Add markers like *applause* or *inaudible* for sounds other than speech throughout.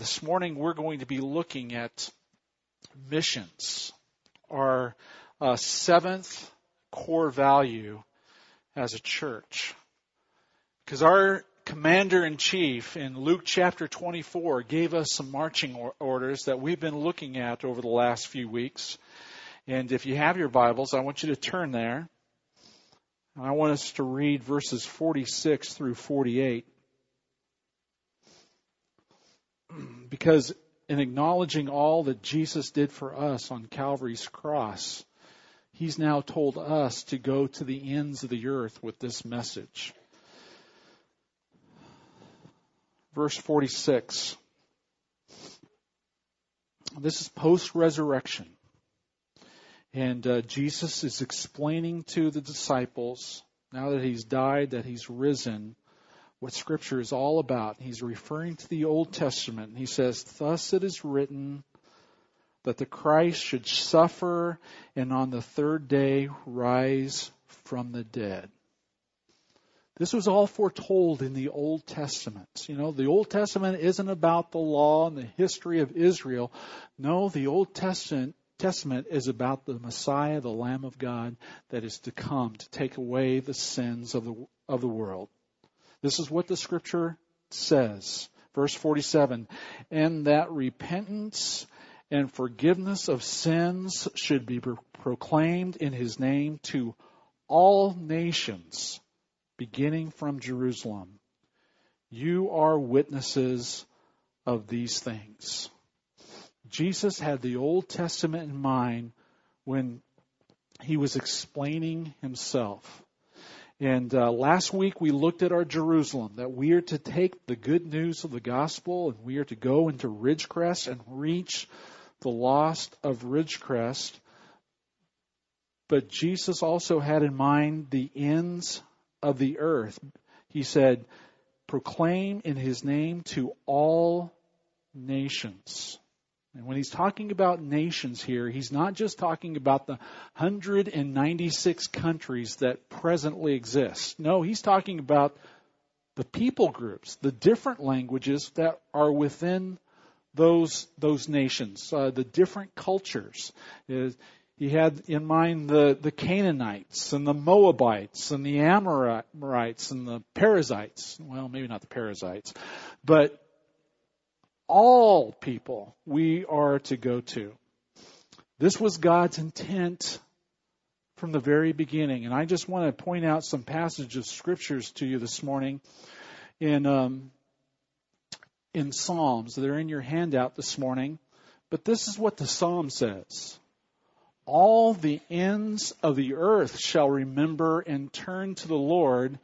this morning we're going to be looking at missions, our uh, seventh core value as a church. Because our commander in chief in Luke chapter 24 gave us some marching orders that we've been looking at over the last few weeks. And if you have your Bibles, I want you to turn there. I want us to read verses 46 through 48. Because in acknowledging all that Jesus did for us on Calvary's cross, He's now told us to go to the ends of the earth with this message. Verse 46. This is post resurrection. And uh, Jesus is explaining to the disciples, now that he's died, that he's risen, what Scripture is all about. He's referring to the Old Testament. He says, Thus it is written that the Christ should suffer and on the third day rise from the dead. This was all foretold in the Old Testament. You know, the Old Testament isn't about the law and the history of Israel. No, the Old Testament Testament is about the Messiah, the Lamb of God that is to come to take away the sins of the, of the world. This is what the scripture says. Verse 47, and that repentance and forgiveness of sins should be proclaimed in his name to all nations, beginning from Jerusalem. You are witnesses of these things. Jesus had the Old Testament in mind when he was explaining himself. And uh, last week we looked at our Jerusalem, that we are to take the good news of the gospel and we are to go into Ridgecrest and reach the lost of Ridgecrest. But Jesus also had in mind the ends of the earth. He said, proclaim in his name to all nations. And when he's talking about nations here, he's not just talking about the 196 countries that presently exist. No, he's talking about the people groups, the different languages that are within those those nations, uh, the different cultures. Uh, he had in mind the, the Canaanites and the Moabites and the Amorites and the Perizzites. Well, maybe not the Perizzites, but all people we are to go to. This was God's intent from the very beginning. And I just want to point out some passages of scriptures to you this morning in um, in Psalms. They're in your handout this morning. But this is what the Psalm says. All the ends of the earth shall remember and turn to the Lord,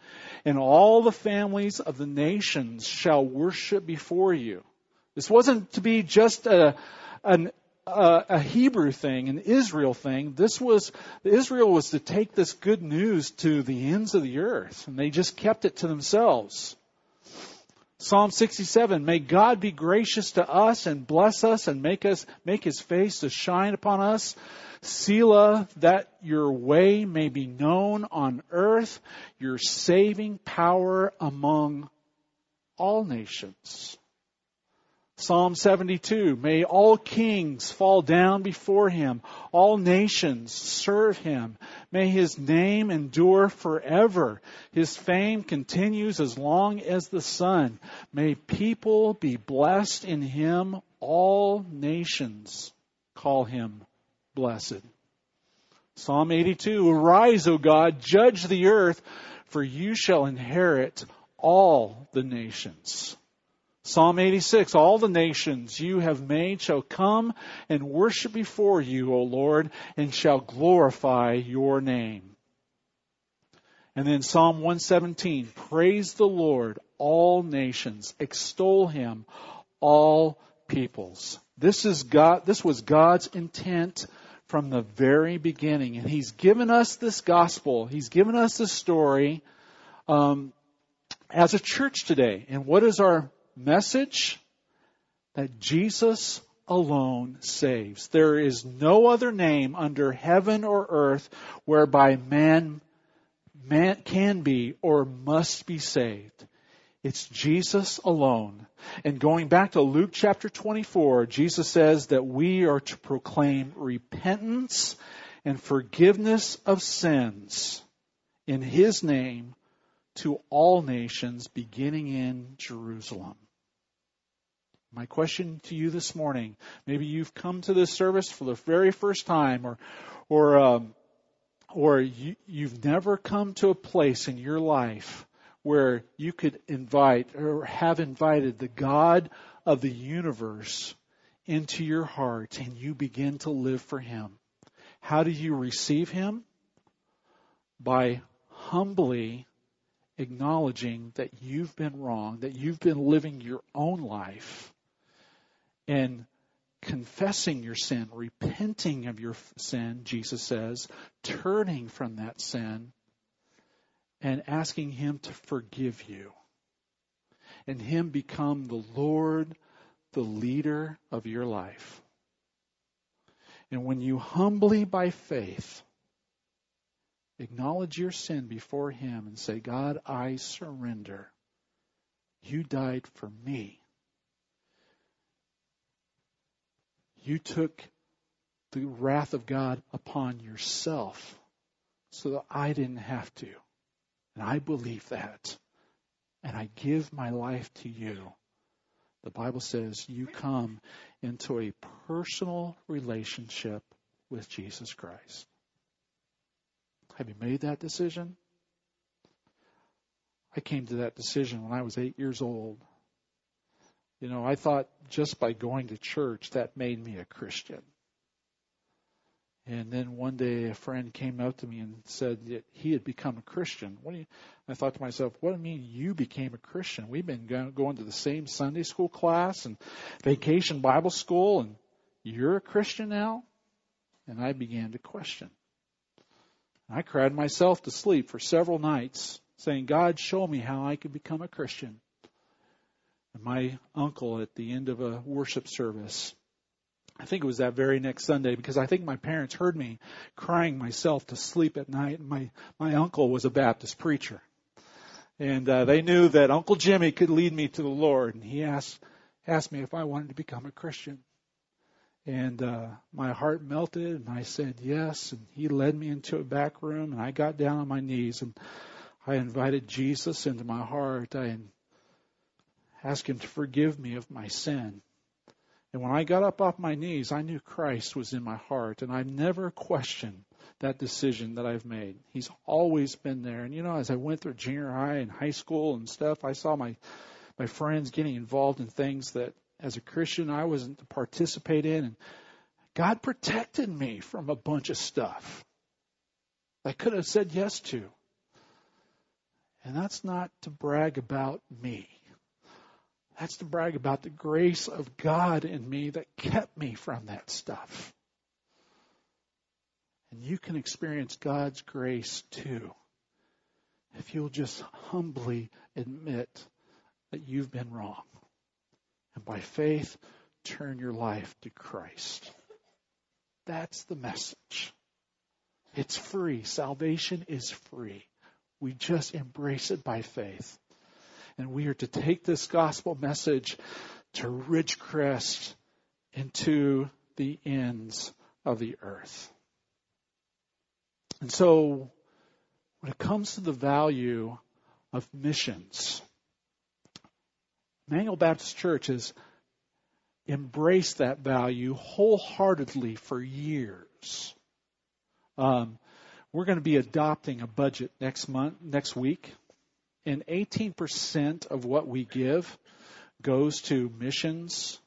and all the families of the nations shall worship before you. This wasn't to be just a, an, a, a Hebrew thing, an Israel thing. This was, Israel was to take this good news to the ends of the earth, and they just kept it to themselves. Psalm 67, may God be gracious to us and bless us and make us, make his face to shine upon us. Selah, that your way may be known on earth, your saving power among all nations. Psalm 72, may all kings fall down before him, all nations serve him. May his name endure forever. His fame continues as long as the sun. May people be blessed in him. All nations call him blessed. Psalm 82, arise, O God, judge the earth, for you shall inherit all the nations. Psalm 86, all the nations you have made shall come and worship before you, O Lord, and shall glorify your name. And then Psalm 117, praise the Lord, all nations, extol him, all peoples. This is God, this was God's intent from the very beginning. And He's given us this gospel. He's given us this story, um, as a church today. And what is our message that Jesus alone saves. There is no other name under heaven or earth whereby man, man can be or must be saved. It's Jesus alone. And going back to Luke chapter 24, Jesus says that we are to proclaim repentance and forgiveness of sins in His name to all nations beginning in Jerusalem. My question to you this morning, maybe you've come to this service for the very first time or, or, um, or you, you've never come to a place in your life where you could invite or have invited the God of the universe into your heart and you begin to live for Him. How do you receive Him? By humbly acknowledging that you've been wrong, that you've been living your own life, and confessing your sin, repenting of your sin, Jesus says, turning from that sin, and asking Him to forgive you. And Him become the Lord, the leader of your life. And when you humbly by faith acknowledge your sin before Him and say, God, I surrender. You died for me. You took the wrath of God upon yourself so that I didn't have to. And I believe that. And I give my life to you. The Bible says you come into a personal relationship with Jesus Christ. Have you made that decision? I came to that decision when I was eight years old. You know, I thought just by going to church that made me a Christian. And then one day a friend came up to me and said that he had become a Christian. What do you, I thought to myself, what do you mean you became a Christian? We've been going to the same Sunday school class and vacation Bible school and you're a Christian now? And I began to question. I cried myself to sleep for several nights saying, God, show me how I can become a Christian. And my uncle at the end of a worship service, I think it was that very next Sunday because I think my parents heard me crying myself to sleep at night. My, my uncle was a Baptist preacher. And uh, they knew that Uncle Jimmy could lead me to the Lord. And he asked, asked me if I wanted to become a Christian. And uh, my heart melted, and I said yes. And he led me into a back room, and I got down on my knees, and I invited Jesus into my heart. I asked him to forgive me of my sin. And when I got up off my knees, I knew Christ was in my heart, and I've never questioned that decision that I've made. He's always been there. And you know, as I went through junior high and high school and stuff, I saw my my friends getting involved in things that as a Christian I wasn't to participate in and God protected me from a bunch of stuff I could have said yes to. And that's not to brag about me. That's to brag about the grace of God in me that kept me from that stuff. And you can experience God's grace too if you'll just humbly admit that you've been wrong and by faith turn your life to Christ. That's the message. It's free. Salvation is free. We just embrace it by faith. And we are to take this gospel message to Ridgecrest into the ends of the earth. And so, when it comes to the value of missions, Emmanuel Baptist Church has embraced that value wholeheartedly for years. Um, we're going to be adopting a budget next month, next week, and 18% of what we give goes to missions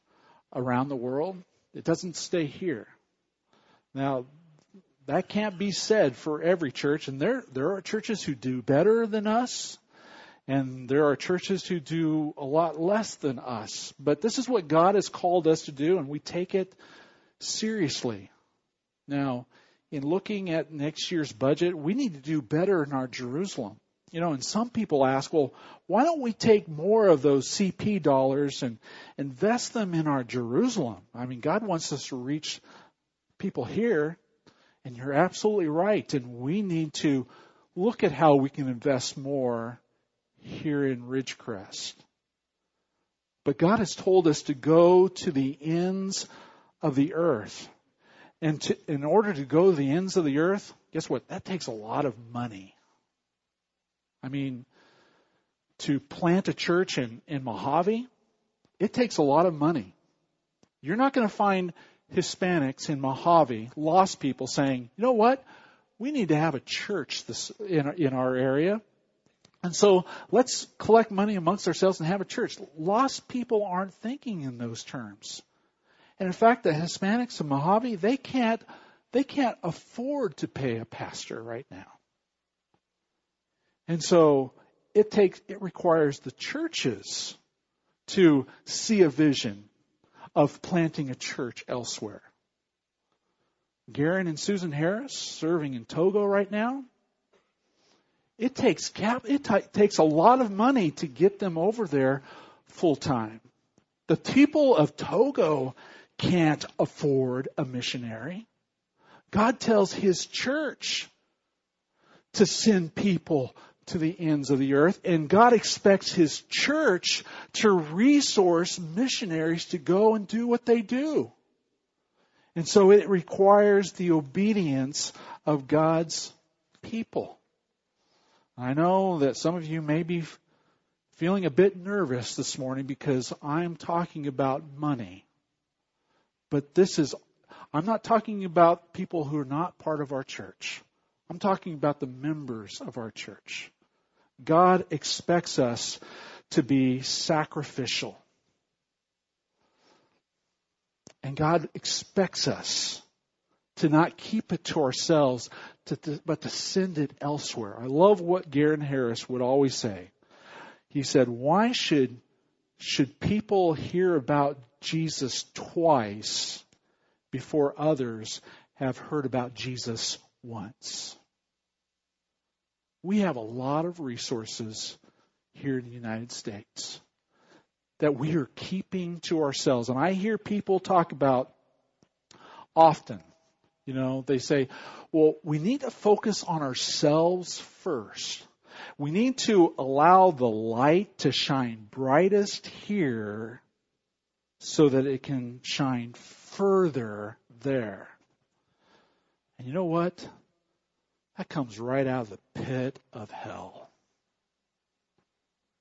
around the world. It doesn't stay here. Now, that can't be said for every church, and there there are churches who do better than us, and there are churches who do a lot less than us. But this is what God has called us to do, and we take it seriously. Now, in looking at next year's budget, we need to do better in our Jerusalem. You know, and some people ask, well, why don't we take more of those CP dollars and invest them in our Jerusalem? I mean, God wants us to reach people here, and you're absolutely right. And we need to look at how we can invest more here in Ridgecrest. But God has told us to go to the ends of the earth. And to, in order to go to the ends of the earth, guess what? That takes a lot of money. I mean, to plant a church in, in Mojave, it takes a lot of money. You're not going to find Hispanics in Mojave, lost people, saying, you know what? We need to have a church this, in, in our area. And so let's collect money amongst ourselves and have a church. Lost people aren't thinking in those terms. And in fact, the Hispanics in Mojave, they can't, they can't afford to pay a pastor right now. And so it takes, it requires the churches to see a vision of planting a church elsewhere. Garen and Susan Harris serving in Togo right now. It takes cap, it t- takes a lot of money to get them over there full time. The people of Togo can't afford a missionary. God tells his church to send people to the ends of the earth, and God expects His church to resource missionaries to go and do what they do. And so it requires the obedience of God's people. I know that some of you may be feeling a bit nervous this morning because I'm talking about money. But this is, I'm not talking about people who are not part of our church. I'm talking about the members of our church. God expects us to be sacrificial. And God expects us to not keep it to ourselves, to, to, but to send it elsewhere. I love what Garen Harris would always say. He said, why should, should people hear about Jesus twice before others have heard about Jesus once? We have a lot of resources here in the United States that we are keeping to ourselves. And I hear people talk about often, you know, they say, well, we need to focus on ourselves first. We need to allow the light to shine brightest here so that it can shine further there. And you know what? That comes right out of the pit of hell.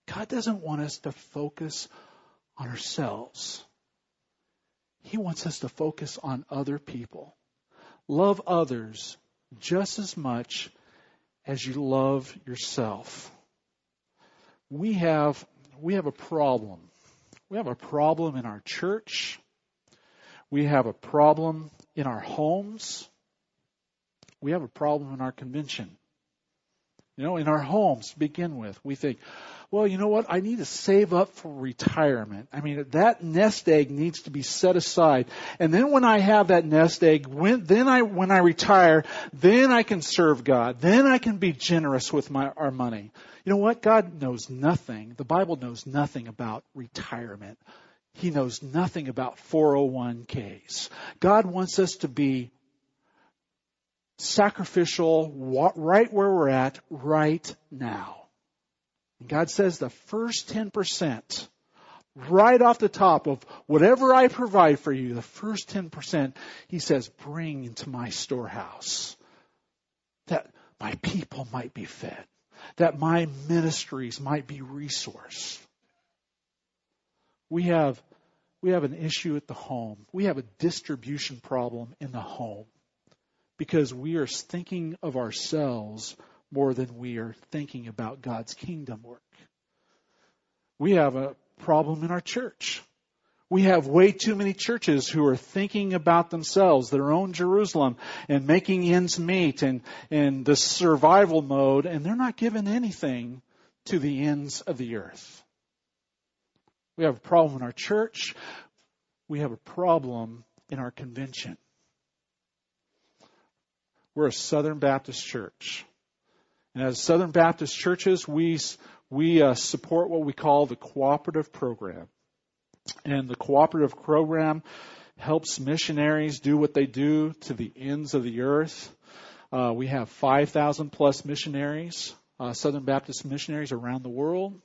God doesn't want us to focus on ourselves. He wants us to focus on other people. Love others just as much as you love yourself. We have, we have a problem. We have a problem in our church. We have a problem in our homes we have a problem in our convention. You know, in our homes to begin with, we think, well, you know what? I need to save up for retirement. I mean, that nest egg needs to be set aside. And then when I have that nest egg, when, then I, when I retire, then I can serve God. Then I can be generous with my, our money. You know what? God knows nothing. The Bible knows nothing about retirement. He knows nothing about 401ks. God wants us to be sacrificial, right where we're at right now. And God says the first 10%, right off the top of whatever I provide for you, the first 10%, He says, bring into my storehouse that my people might be fed, that my ministries might be resourced. We have, we have an issue at the home. We have a distribution problem in the home because we are thinking of ourselves more than we are thinking about God's kingdom work. We have a problem in our church. We have way too many churches who are thinking about themselves, their own Jerusalem, and making ends meet and, and the survival mode, and they're not giving anything to the ends of the earth. We have a problem in our church. We have a problem in our convention. We're a Southern Baptist church. And as Southern Baptist churches, we, we uh, support what we call the cooperative program. And the cooperative program helps missionaries do what they do to the ends of the earth. Uh, we have 5,000 plus missionaries uh, Southern Baptist missionaries around the world.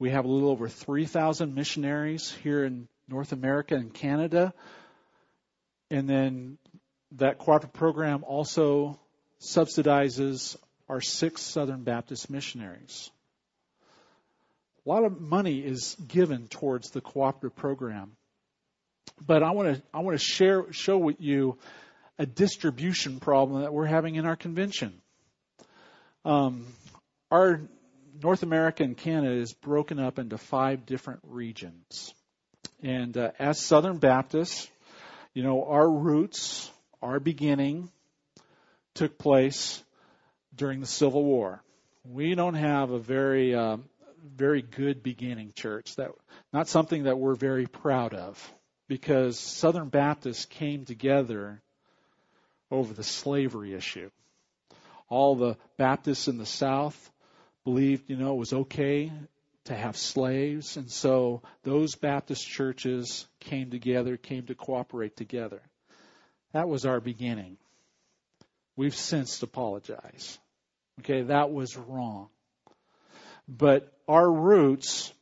We have a little over 3,000 missionaries here in North America and Canada. And then that cooperative program also subsidizes our six Southern Baptist missionaries. A lot of money is given towards the cooperative program. But I want to I want to share show with you a distribution problem that we're having in our convention. Um, our North America and Canada is broken up into five different regions. And uh, as Southern Baptists, you know, our roots, our beginning took place during the Civil War. We don't have a very, uh, very good beginning church. That not something that we're very proud of, because Southern Baptists came together over the slavery issue. All the Baptists in the South believed, you know, it was okay to have slaves. And so those Baptist churches came together, came to cooperate together. That was our beginning. We've since apologized. Okay, that was wrong. But our roots,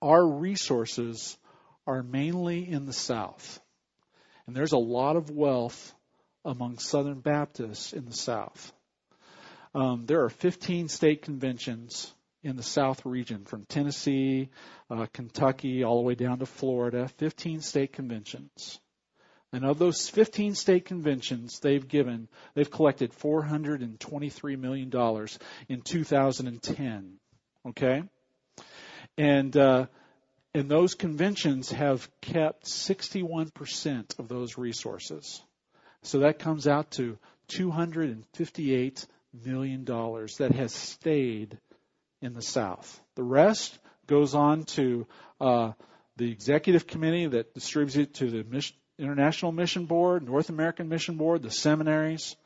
our resources are mainly in the South. And there's a lot of wealth among Southern Baptists in the South. Um, there are 15 state conventions in the South region, from Tennessee, uh, Kentucky, all the way down to Florida, 15 state conventions. And of those 15 state conventions, they've given, they've collected $423 million in 2010. Okay? And, uh, and those conventions have kept 61% of those resources. So that comes out to 258 million dollars that has stayed in the South. The rest goes on to uh, the executive committee that distributes it to the mission, International Mission Board, North American Mission Board, the seminaries,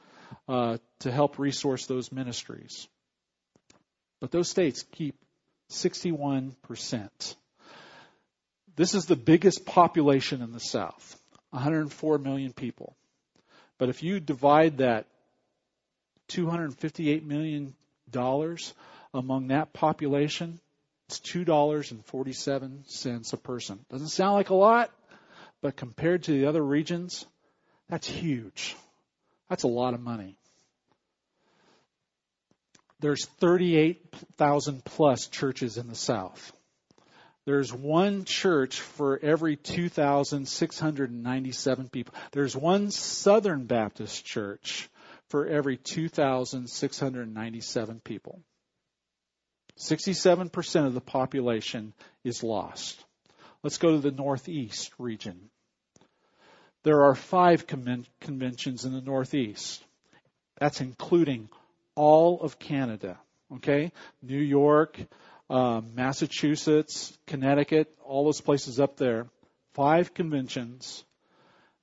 uh, to help resource those ministries. But those states keep 61%. This is the biggest population in the South, 104 million people. But if you divide that $258 million among that population, it's $2.47 a person. Doesn't sound like a lot, but compared to the other regions, that's huge. That's a lot of money. There's 38,000 plus churches in the South. There's one church for every 2,697 people. There's one Southern Baptist church for every 2,697 people. 67% of the population is lost. Let's go to the Northeast region. There are five conventions in the Northeast. That's including all of Canada. Okay? New York, uh, Massachusetts, Connecticut, all those places up there. Five conventions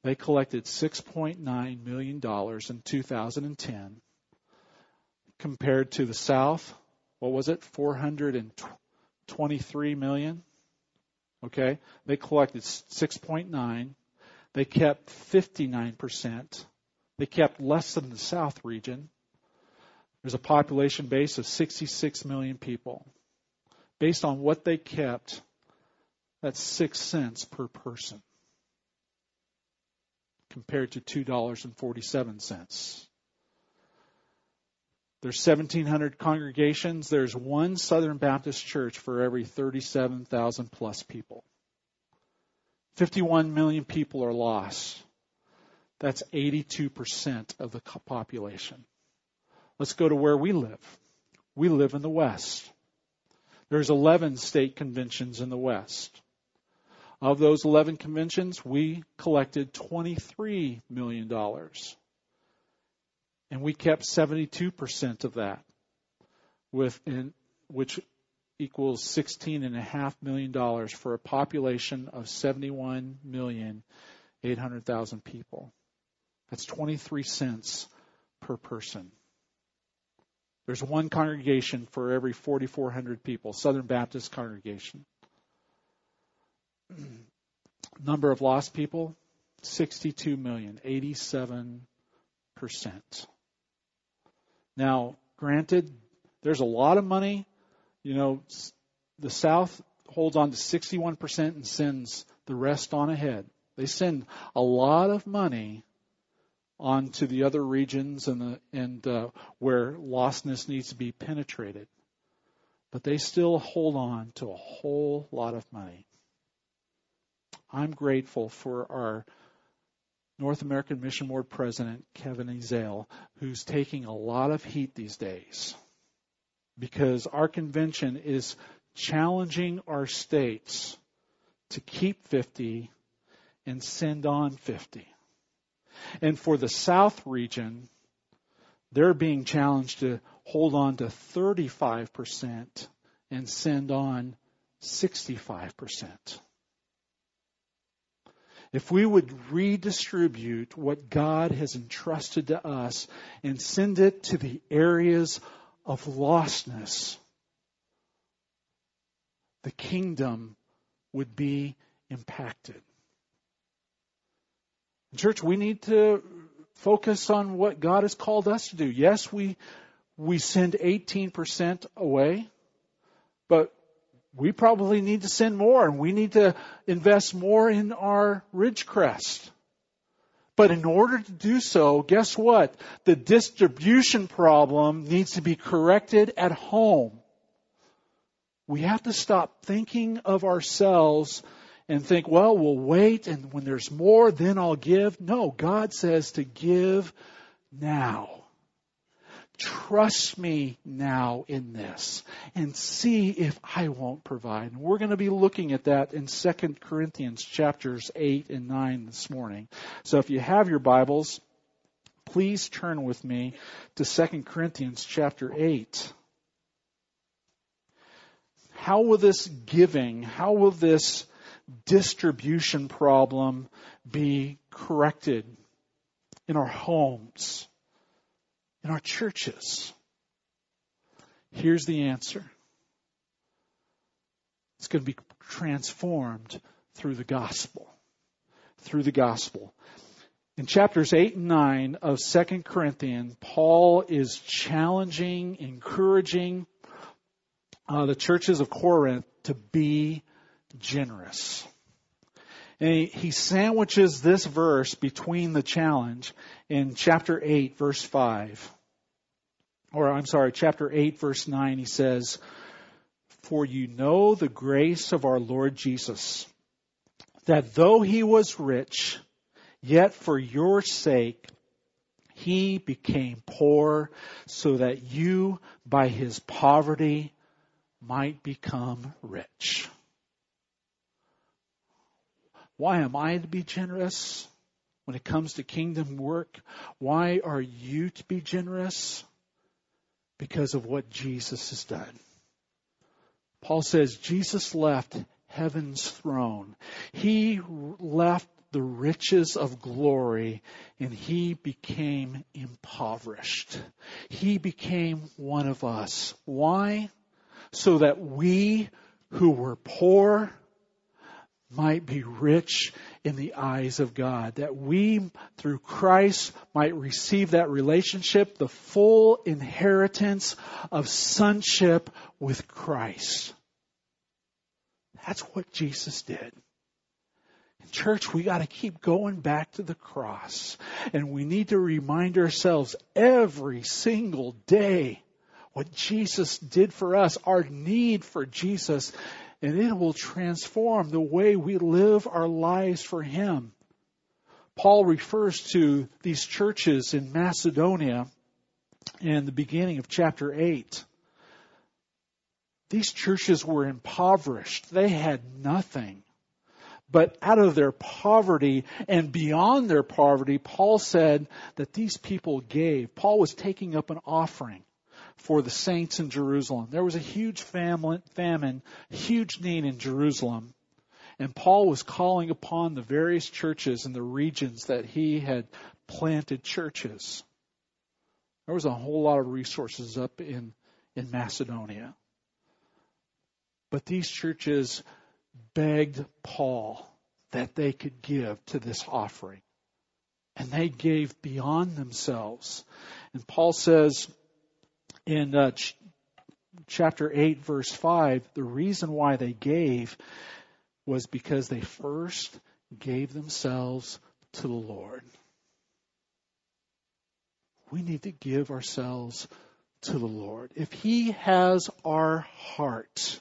they collected $6.9 million in 2010 compared to the South. What was it? 423 million. Okay. They collected 6.9. They kept 59%. They kept less than the South region. There's a population base of 66 million people. Based on what they kept, that's six cents per person compared to $2.47. There's 1,700 congregations. There's one Southern Baptist church for every 37,000 plus people. 51 million people are lost. That's 82% of the population. Let's go to where we live. We live in the West. There's 11 state conventions in the West. Of those 11 conventions, we collected $23 million. And we kept 72% of that, which equals $16.5 million for a population of 71,800,000 people. That's 23 cents per person. There's one congregation for every 4,400 people, Southern Baptist congregation. *clears throat* Number of lost people, 62 million, 87%. Now, granted, There's a lot of money. You know, the South holds on to 61% and sends the rest on ahead. They send a lot of money on to the other regions and the, and uh, where lostness needs to be penetrated. But they still hold on to a whole lot of money. I'm grateful for our North American Mission Board President, Kevin Ezell, who's taking a lot of heat these days because our convention is challenging our states to keep 50 and send on 50. And for the South region, they're being challenged to hold on to 35% and send on 65%. If we would redistribute what God has entrusted to us and send it to the areas of lostness, the kingdom would be impacted. Church, we need to focus on what God has called us to do. Yes, we, we send 18% away, but we probably need to send more and we need to invest more in our Ridgecrest. But in order to do so, guess what? The distribution problem needs to be corrected at home. We have to stop thinking of ourselves and think, well, we'll wait and when there's more, then I'll give. No, God says to give now. Trust me now in this and see if I won't provide. And we're going to be looking at that in 2 Corinthians chapters 8 and 9 this morning. So if you have your Bibles, please turn with me to 2 Corinthians chapter 8. How will this giving, how will this distribution problem be corrected in our homes? In our churches? Here's the answer. It's going to be transformed through the gospel. Through the gospel. In chapters 8 and 9 of 2 Corinthians, Paul is challenging, encouraging uh, the churches of Corinth to be generous. And he, he sandwiches this verse between the challenge in chapter 8, verse 5 or I'm sorry, chapter 8, verse 9, he says, For you know the grace of our Lord Jesus, that though he was rich, yet for your sake he became poor, so that you by his poverty might become rich. Why am I to be generous when it comes to kingdom work? Why are you to be generous? Because of what Jesus has done. Paul says Jesus left heaven's throne. He left the riches of glory and he became impoverished. He became one of us. Why? So that we who were poor might be rich in the eyes of God. That we, through Christ, might receive that relationship, the full inheritance of sonship with Christ. That's what Jesus did. In church, we gotta keep going back to the cross. And we need to remind ourselves every single day what Jesus did for us, our need for Jesus, and it will transform the way we live our lives for Him. Paul refers to these churches in Macedonia in the beginning of chapter 8. These churches were impoverished. They had nothing. But out of their poverty and beyond their poverty, Paul said that these people gave. Paul was taking up an offering for the saints in Jerusalem. There was a huge famine, huge need in Jerusalem. And Paul was calling upon the various churches in the regions that he had planted churches. There was a whole lot of resources up in, in Macedonia. But these churches begged Paul that they could give to this offering. And they gave beyond themselves. And Paul says, in uh, ch- chapter 8, verse 5, the reason why they gave was because they first gave themselves to the Lord. We need to give ourselves to the Lord. If He has our heart,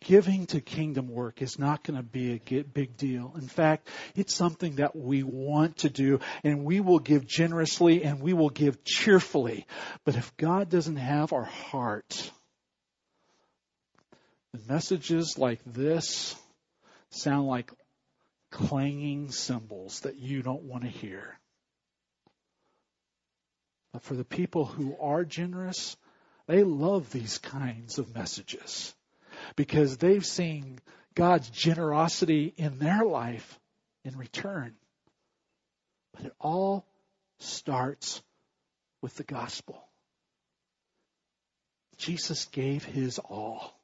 giving to kingdom work is not going to be a big deal. In fact, it's something that we want to do and we will give generously and we will give cheerfully. But if God doesn't have our heart, the messages like this sound like clanging cymbals that you don't want to hear. But for the people who are generous, they love these kinds of messages because they've seen God's generosity in their life in return. But it all starts with the gospel. Jesus gave his all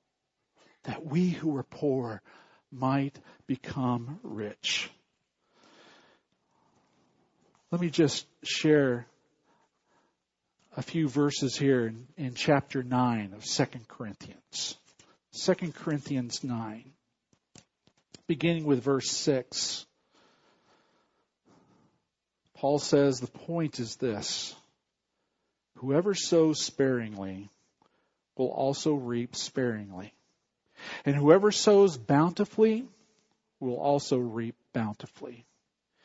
that we who were poor might become rich. Let me just share a few verses here in, in chapter 9 of 2 Corinthians. 2 Corinthians 9, beginning with verse 6. Paul says the point is this Whoever sows sparingly will also reap sparingly. And whoever sows bountifully will also reap bountifully.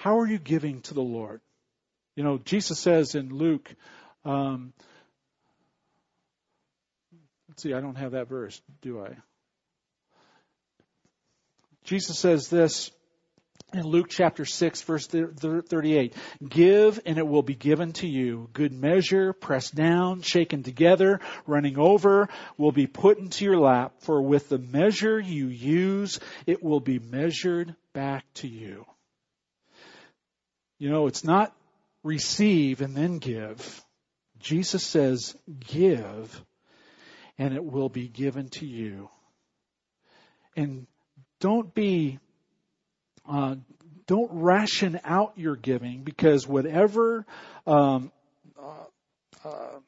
How are you giving to the Lord? You know, Jesus says in Luke, um, let's see, I don't have that verse, do I? Jesus says this in Luke chapter 6 verse 38. Give and it will be given to you. Good measure, pressed down, shaken together, running over, will be put into your lap. For with the measure you use, it will be measured back to you. You know, it's not receive and then give. Jesus says, give, and it will be given to you. And don't be, uh, don't ration out your giving because whatever, um, uh, uh,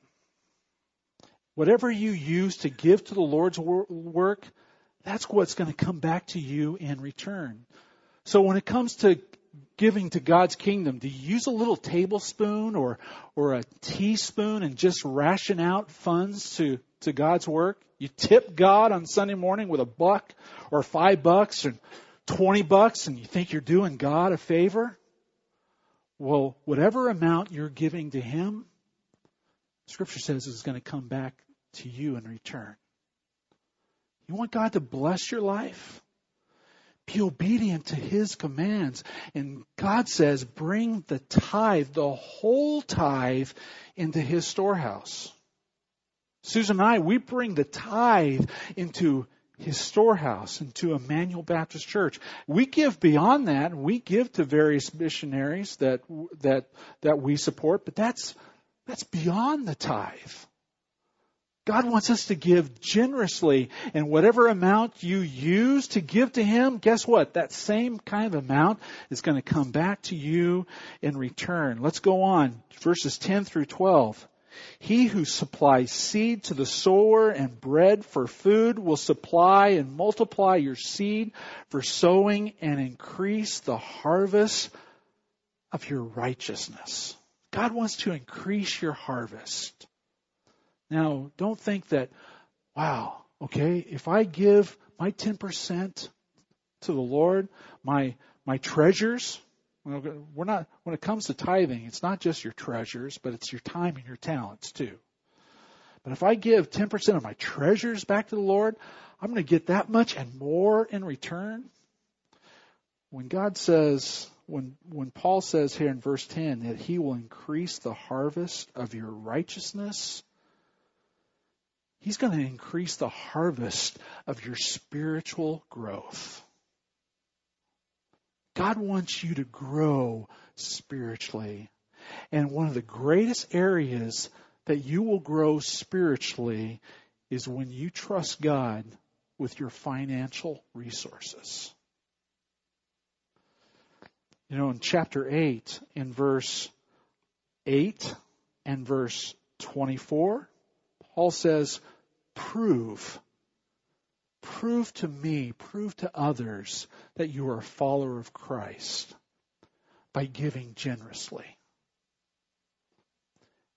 whatever you use to give to the Lord's work, that's what's going to come back to you in return. So when it comes to giving to God's kingdom, do you use a little tablespoon or, or a teaspoon and just ration out funds to, to God's work? You tip God on Sunday morning with a buck or five bucks and 20 bucks and you think you're doing God a favor? Well, whatever amount you're giving to Him, Scripture says is going to come back to you in return. You want God to bless your life? Be obedient to his commands. And God says, bring the tithe, the whole tithe, into his storehouse. Susan and I, we bring the tithe into his storehouse, into Emmanuel Baptist Church. We give beyond that. We give to various missionaries that, that, that we support, but that's, that's beyond the tithe. God wants us to give generously, and whatever amount you use to give to Him, guess what? That same kind of amount is going to come back to you in return. Let's go on. Verses 10 through 12. He who supplies seed to the sower and bread for food will supply and multiply your seed for sowing and increase the harvest of your righteousness. God wants to increase your harvest. Now, don't think that, wow, okay, if I give my 10% to the Lord, my, my treasures, we're not, when it comes to tithing, it's not just your treasures, but it's your time and your talents too. But if I give 10% of my treasures back to the Lord, I'm going to get that much and more in return. When God says, when, when Paul says here in verse 10 that he will increase the harvest of your righteousness, He's going to increase the harvest of your spiritual growth. God wants you to grow spiritually. And one of the greatest areas that you will grow spiritually is when you trust God with your financial resources. You know, in chapter 8, in verse 8 and verse 24, Paul says, prove, prove to me, prove to others that you are a follower of Christ by giving generously.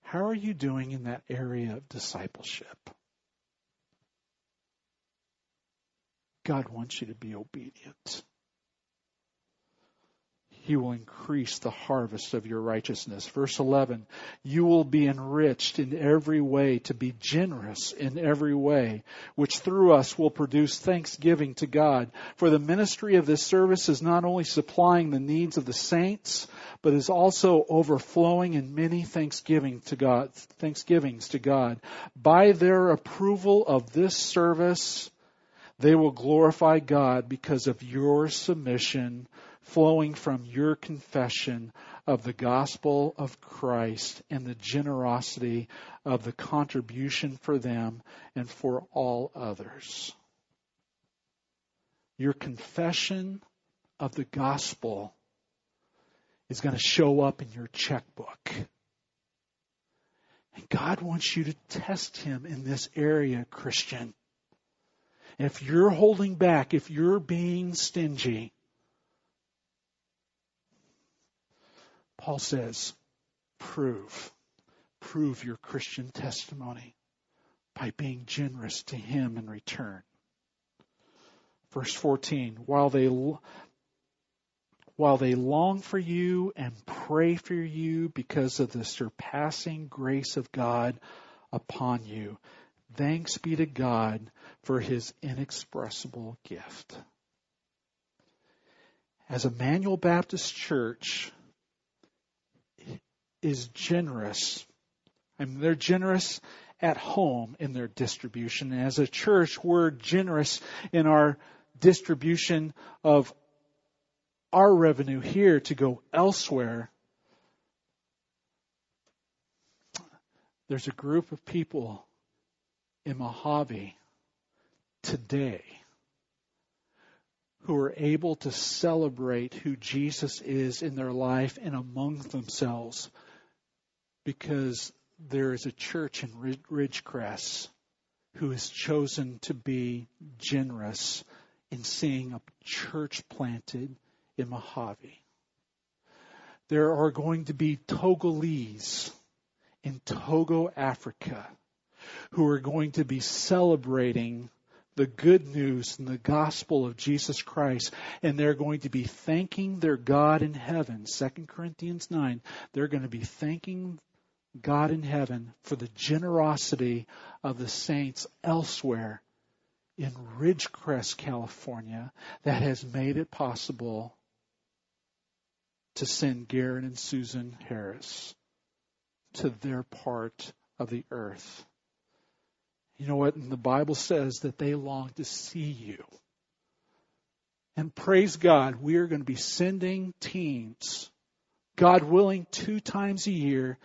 How are you doing in that area of discipleship? God wants you to be obedient. He will increase the harvest of your righteousness. Verse 11, you will be enriched in every way to be generous in every way, which through us will produce thanksgiving to God. For the ministry of this service is not only supplying the needs of the saints, but is also overflowing in many thanksgiving to God, thanksgivings to God. By their approval of this service, they will glorify God because of your submission flowing from your confession of the gospel of Christ and the generosity of the contribution for them and for all others. Your confession of the gospel is going to show up in your checkbook. And God wants you to test Him in this area, Christian. if you're holding back, if you're being stingy, Paul says, prove, prove your Christian testimony by being generous to him in return. Verse 14, while they, while they long for you and pray for you because of the surpassing grace of God upon you, thanks be to God for his inexpressible gift. As Emmanuel Baptist Church, is generous. I mean, they're generous at home in their distribution. And as a church, we're generous in our distribution of our revenue here to go elsewhere. There's a group of people in Mojave today who are able to celebrate who Jesus is in their life and among themselves because there is a church in Ridgecrest who has chosen to be generous in seeing a church planted in Mojave. There are going to be Togolese in Togo, Africa, who are going to be celebrating the good news and the gospel of Jesus Christ, and they're going to be thanking their God in heaven. 2 Corinthians 9, they're going to be thanking God in heaven for the generosity of the saints elsewhere in Ridgecrest, California, that has made it possible to send Garen and Susan Harris to their part of the earth. You know what? And the Bible says that they long to see you. And praise God, we are going to be sending teams, God willing, two times a year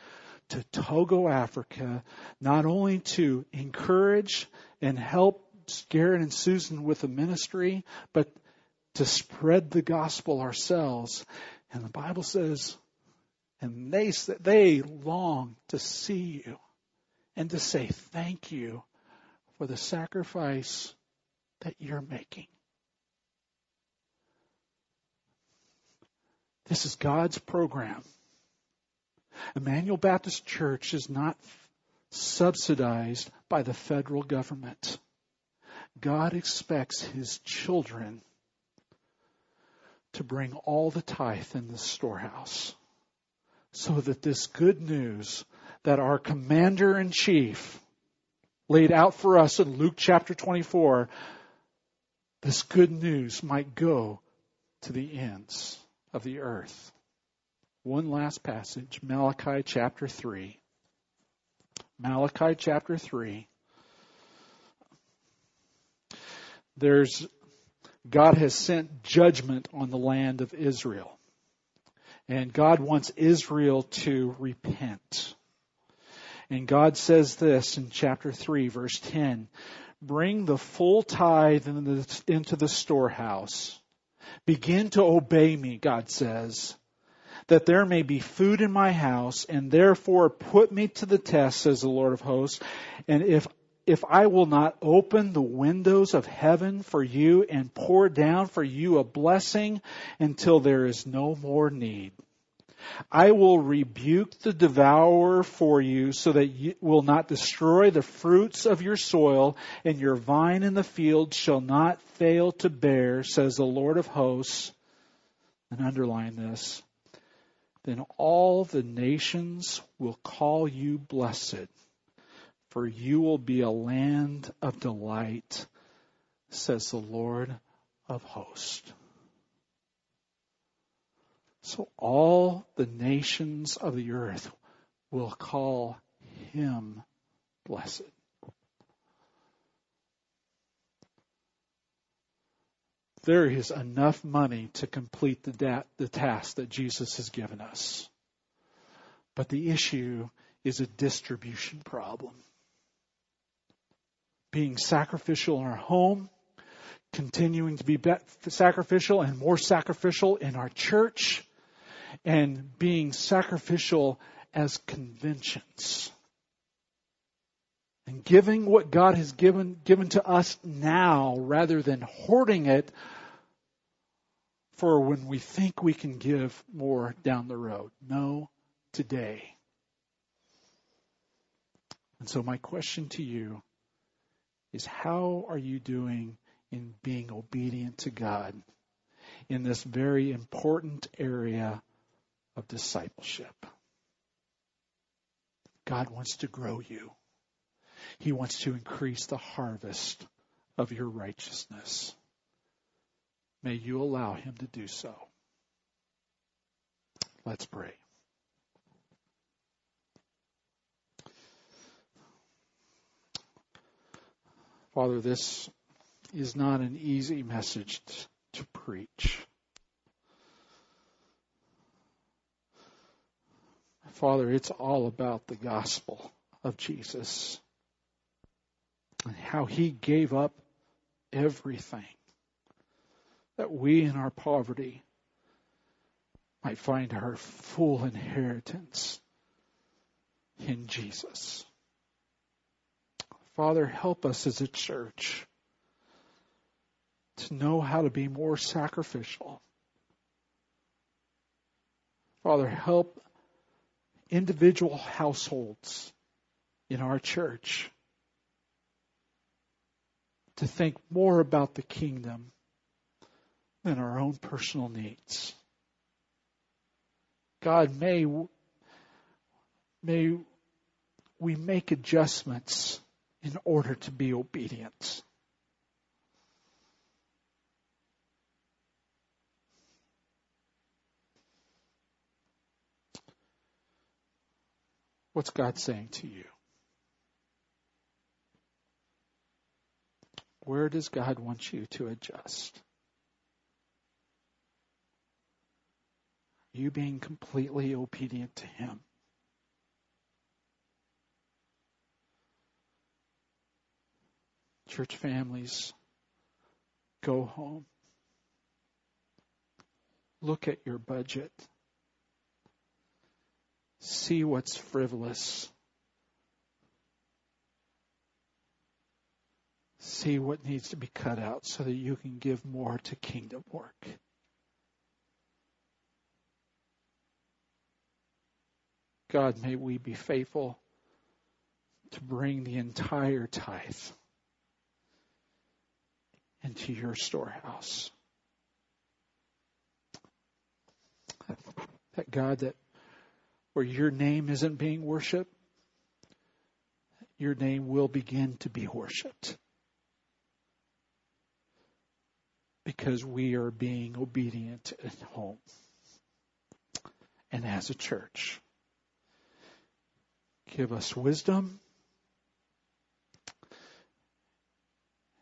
to Togo, Africa, not only to encourage and help Garen and Susan with the ministry, but to spread the gospel ourselves. And the Bible says, and they they long to see you and to say thank you for the sacrifice that you're making. This is God's program. Emmanuel Baptist Church is not subsidized by the federal government. God expects his children to bring all the tithe in the storehouse so that this good news that our commander in chief laid out for us in Luke chapter 24, this good news might go to the ends of the earth. One last passage, Malachi chapter 3. Malachi chapter 3. there's God has sent judgment on the land of Israel. And God wants Israel to repent. And God says this in chapter 3 verse 10, bring the full tithe into the storehouse. Begin to obey me, God says, that there may be food in my house, and therefore put me to the test, says the Lord of hosts. And if if I will not open the windows of heaven for you and pour down for you a blessing until there is no more need. I will rebuke the devourer for you so that you will not destroy the fruits of your soil and your vine in the field shall not fail to bear, says the Lord of hosts. And underline this. Then all the nations will call you blessed for you will be a land of delight, says the Lord of hosts. So all the nations of the earth will call him blessed. There is enough money to complete the, da- the task that Jesus has given us. But the issue is a distribution problem being sacrificial in our home, continuing to be sacrificial and more sacrificial in our church, and being sacrificial as conventions. And giving what God has given, given to us now rather than hoarding it for when we think we can give more down the road. No, today. And so my question to you is how are you doing in being obedient to God in this very important area of discipleship? God wants to grow you. He wants to increase the harvest of your righteousness. May you allow him to do so. Let's pray. Father, this is not an easy message to preach. Father, it's all about the gospel of Jesus how he gave up everything that we in our poverty might find our full inheritance in Jesus. Father, help us as a church to know how to be more sacrificial. Father, help individual households in our church to think more about the kingdom than our own personal needs. God, may, may we make adjustments in order to be obedient. What's God saying to you? Where does God want you to adjust? You being completely obedient to Him. Church families, go home. Look at your budget. See what's frivolous. See what needs to be cut out so that you can give more to kingdom work. God, may we be faithful to bring the entire tithe into your storehouse. That God, that where your name isn't being worshiped, your name will begin to be worshiped. Because we are being obedient at home and as a church. Give us wisdom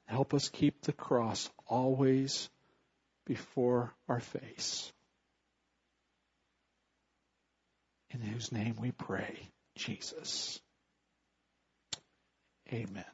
Help us keep the cross always before our face. In whose name we pray, Jesus. Amen.